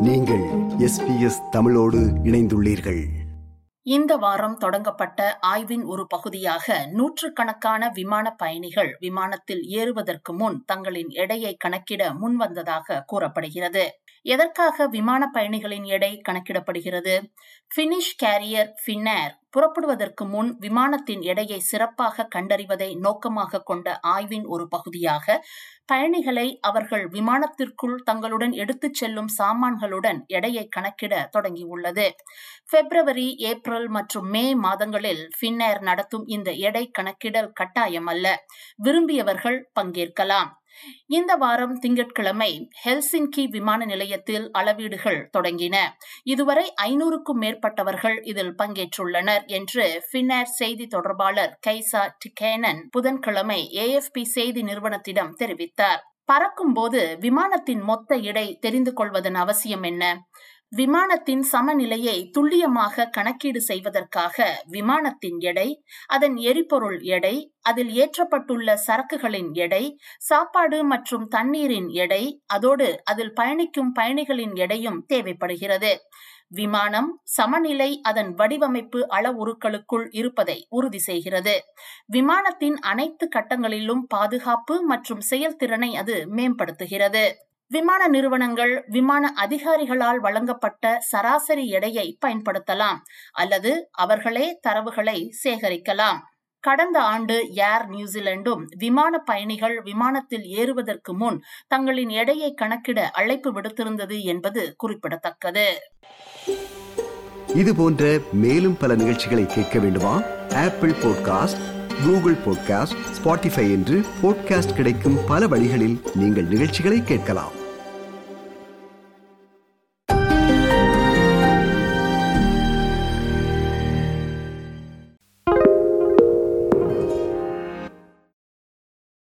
நீங்கள் எஸ்பிஎஸ் தமிழோடு இணைந்துள்ளீர்கள். இந்த வாரம் தொடங்கப்பட்ட ஆய்வின் ஒரு பகுதியாக நூற்றுக்கணக்கான விமான பயணிகள் விமானத்தில் ஏறுவதற்கு முன் தங்களின் எடையை கணக்கிட முன்வந்ததாக கூறப்படுகிறது. எதற்காக விமான பயணிகளின் எடை கணக்கிடப்படுகிறது? பினிஷ் கேரியர் ஃபின்னேர் புறப்படுவதற்கு முன் விமானத்தின் எடையை சிறப்பாக கண்டறிவதை நோக்கமாக கொண்ட ஆய்வின் ஒரு பகுதியாக பயணிகளை அவர்கள் விமானத்திற்குள் தங்களுடன் எடுத்துச் செல்லும் சாமான்களுடன் எடையை கணக்கிட தொடங்கியுள்ளது. பிப்ரவரி ஏப்ரல் மற்றும் மே மாதங்களில் ஃபின்னேர் நடத்தும் இந்த எடை கணக்கிடல் கட்டாயம் அல்ல விரும்பியவர்கள் பங்கேற்கலாம். இந்த வாரம் திங்கட்கிழமை ஹெல்சின்கி விமான நிலையத்தில் அளவீடுகள் தொடங்கின. இதுவரை ஐநூறுக்கும் மேற்பட்டவர்கள் இதில் பங்கேற்றுள்ளனர் என்று பின்னர் செய்தி தொடர்பாளர் கைசா டிகேனன் புதன்கிழமை ஏஎஃப்பி செய்தி நிறுவனத்திடம் தெரிவித்தார். பறக்கும்போது விமானத்தின் மொத்த எடை தெரிந்து கொள்வதன் அவசியம் என்ன? விமானத்தின் சமநிலையை துல்லியமாக கணக்கீடு செய்வதற்காக விமானத்தின் எடை அதன் எரிபொருள் எடை அதில் ஏற்றப்பட்டுள்ள சரக்குகளின் எடை சாப்பாடு மற்றும் தண்ணீரின் எடை அதோடு அதில் பயணிக்கும் பயணிகளின் எடையும் தேவைப்படுகிறது. விமானம் சமநிலை அதன் வடிவமைப்பு அளவுருக்களுக்குள் இருப்பதை உறுதி செய்கிறது. விமானத்தின் அனைத்து கட்டங்களிலும் பாதுகாப்பு மற்றும் செயல்திறனை அது மேம்படுத்துகிறது. விமான நிறுவனங்கள் விமான அதிகாரிகளால் வழங்கப்பட்ட சராசரி எடையை பயன்படுத்தலாம் அல்லது அவர்களே தரவுகளை சேகரிக்கலாம். கடந்த ஆண்டு ஏர் நியூசிலாண்டும் விமான பயணிகள் விமானத்தில் ஏறுவதற்கு முன் தங்களின் எடையை கணக்கிட அழைப்பு விடுத்திருந்தது என்பது குறிப்பிடத்தக்கது. இது போன்ற மேலும் பல நிகழ்ச்சிகளை கேட்க வேண்டுமா? Apple podcast Google podcast Spotify என்று பாட்காஸ்ட் கிடைக்கும் பல வழிகளில் நீங்கள் நிகழ்ச்சிகளை கேட்கலாம்.